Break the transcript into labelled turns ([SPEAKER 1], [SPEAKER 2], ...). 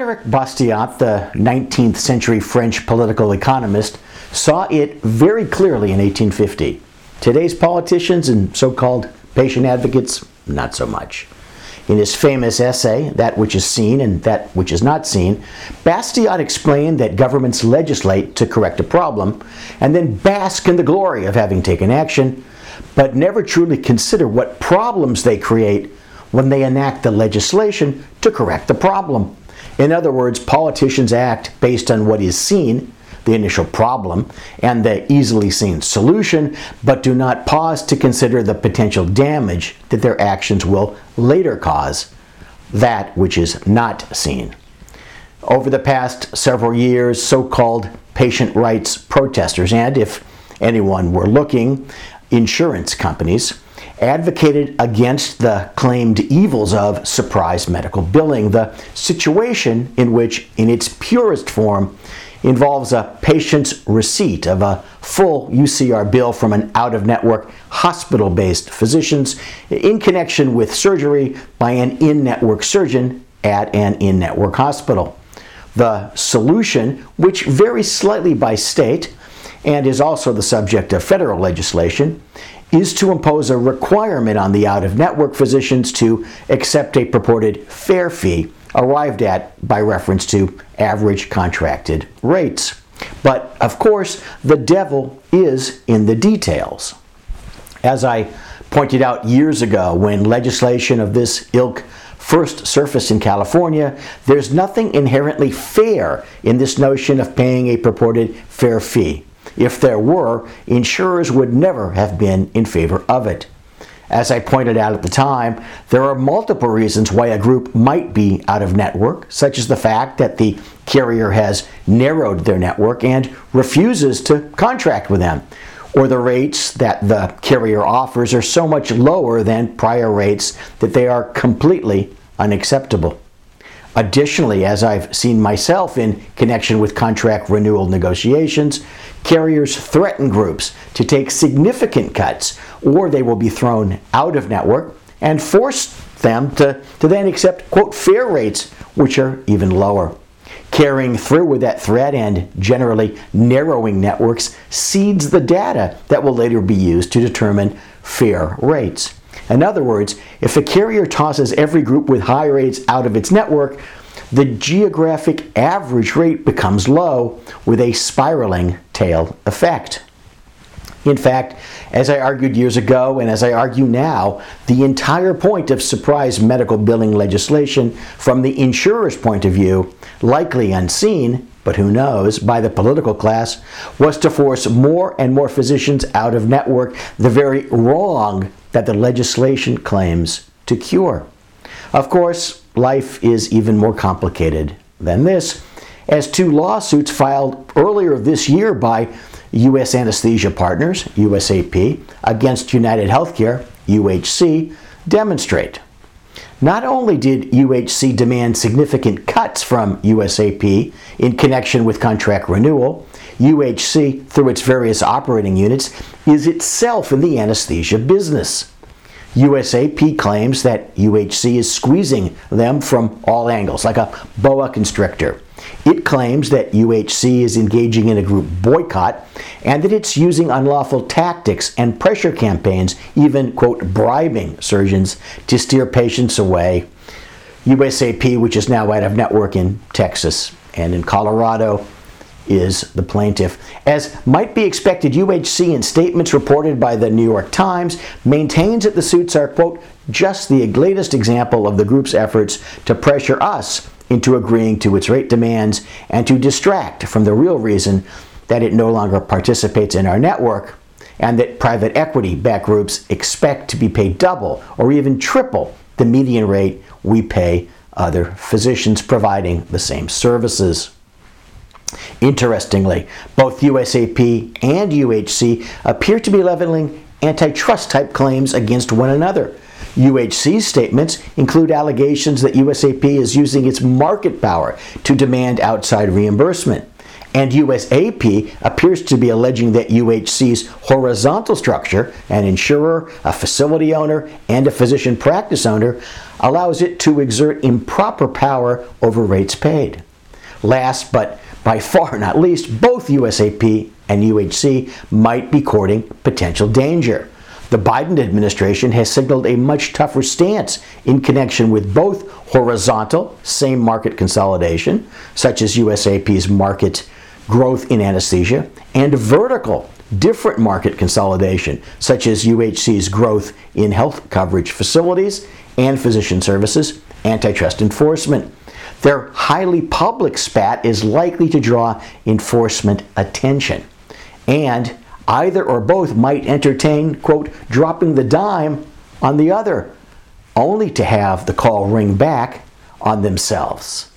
[SPEAKER 1] Frederick Bastiat, the 19th century French political economist, saw it very clearly in 1850. Today's politicians and so called patient advocates, not so much. In his famous essay, That Which Is Seen and That Which Is Not Seen, Bastiat explained that governments legislate to correct a problem and then bask in the glory of having taken action, but never truly consider what problems they create when they enact the legislation to correct the problem. In other words, politicians act based on what is seen the initial problem and the easily seen solution, but do not pause to consider the potential damage that their actions will later cause, that which is not seen. Over the past several years, so called patient rights protesters, and if anyone were looking, insurance companies, advocated against the claimed evils of surprise medical billing, the situation in which, in its purest form, involves a patient's receipt of a full UCR bill from an out of network hospital based physicians in connection with surgery by an in network surgeon at an in network hospital. The solution, which varies slightly by state and is also the subject of federal legislation, is to impose a requirement on the out of network physicians to accept a purported fair fee arrived at by reference to average contracted rates. But of course, the devil is in the details. As I pointed out years ago when legislation of this ilk first surfaced in California, there's nothing inherently fair in this notion of paying a purported fair fee. If there were, insurers would never have been in favor of it. As I pointed out at the time, there are multiple reasons why a group might be out of network, such as the fact that the carrier has narrowed their network and refuses to contract with them, or the rates that the carrier offers are so much lower than prior rates that they are completely unacceptable. Additionally, as I've seen myself in connection with contract renewal negotiations, carriers threaten groups to take significant cuts or they will be thrown out of network and force them to, to then accept, quote, fair rates, which are even lower. Carrying through with that threat and generally narrowing networks seeds the data that will later be used to determine fair rates. In other words, if a carrier tosses every group with high rates out of its network, the geographic average rate becomes low with a spiraling tail effect. In fact, as I argued years ago and as I argue now, the entire point of surprise medical billing legislation from the insurer's point of view, likely unseen, but who knows, by the political class, was to force more and more physicians out of network, the very wrong that the legislation claims to cure. Of course, life is even more complicated than this, as two lawsuits filed earlier this year by U.S. Anesthesia Partners, USAP, against United Healthcare, UHC, demonstrate. Not only did UHC demand significant cuts from USAP in connection with contract renewal, UHC, through its various operating units, is itself in the anesthesia business. USAP claims that UHC is squeezing them from all angles, like a boa constrictor. It claims that UHC is engaging in a group boycott and that it's using unlawful tactics and pressure campaigns, even, quote, bribing surgeons to steer patients away. USAP, which is now out of network in Texas and in Colorado, is the plaintiff. As might be expected, UHC, in statements reported by the New York Times, maintains that the suits are, quote, just the latest example of the group's efforts to pressure us into agreeing to its rate demands and to distract from the real reason that it no longer participates in our network and that private equity backed groups expect to be paid double or even triple the median rate we pay other physicians providing the same services. Interestingly, both USAP and UHC appear to be leveling antitrust type claims against one another. UHC's statements include allegations that USAP is using its market power to demand outside reimbursement. And USAP appears to be alleging that UHC's horizontal structure, an insurer, a facility owner, and a physician practice owner, allows it to exert improper power over rates paid. Last but by far not least, both USAP and UHC might be courting potential danger. The Biden administration has signaled a much tougher stance in connection with both horizontal, same market consolidation, such as USAP's market growth in anesthesia, and vertical, different market consolidation, such as UHC's growth in health coverage facilities and physician services, antitrust enforcement. Their highly public spat is likely to draw enforcement attention. And either or both might entertain, quote, dropping the dime on the other, only to have the call ring back on themselves.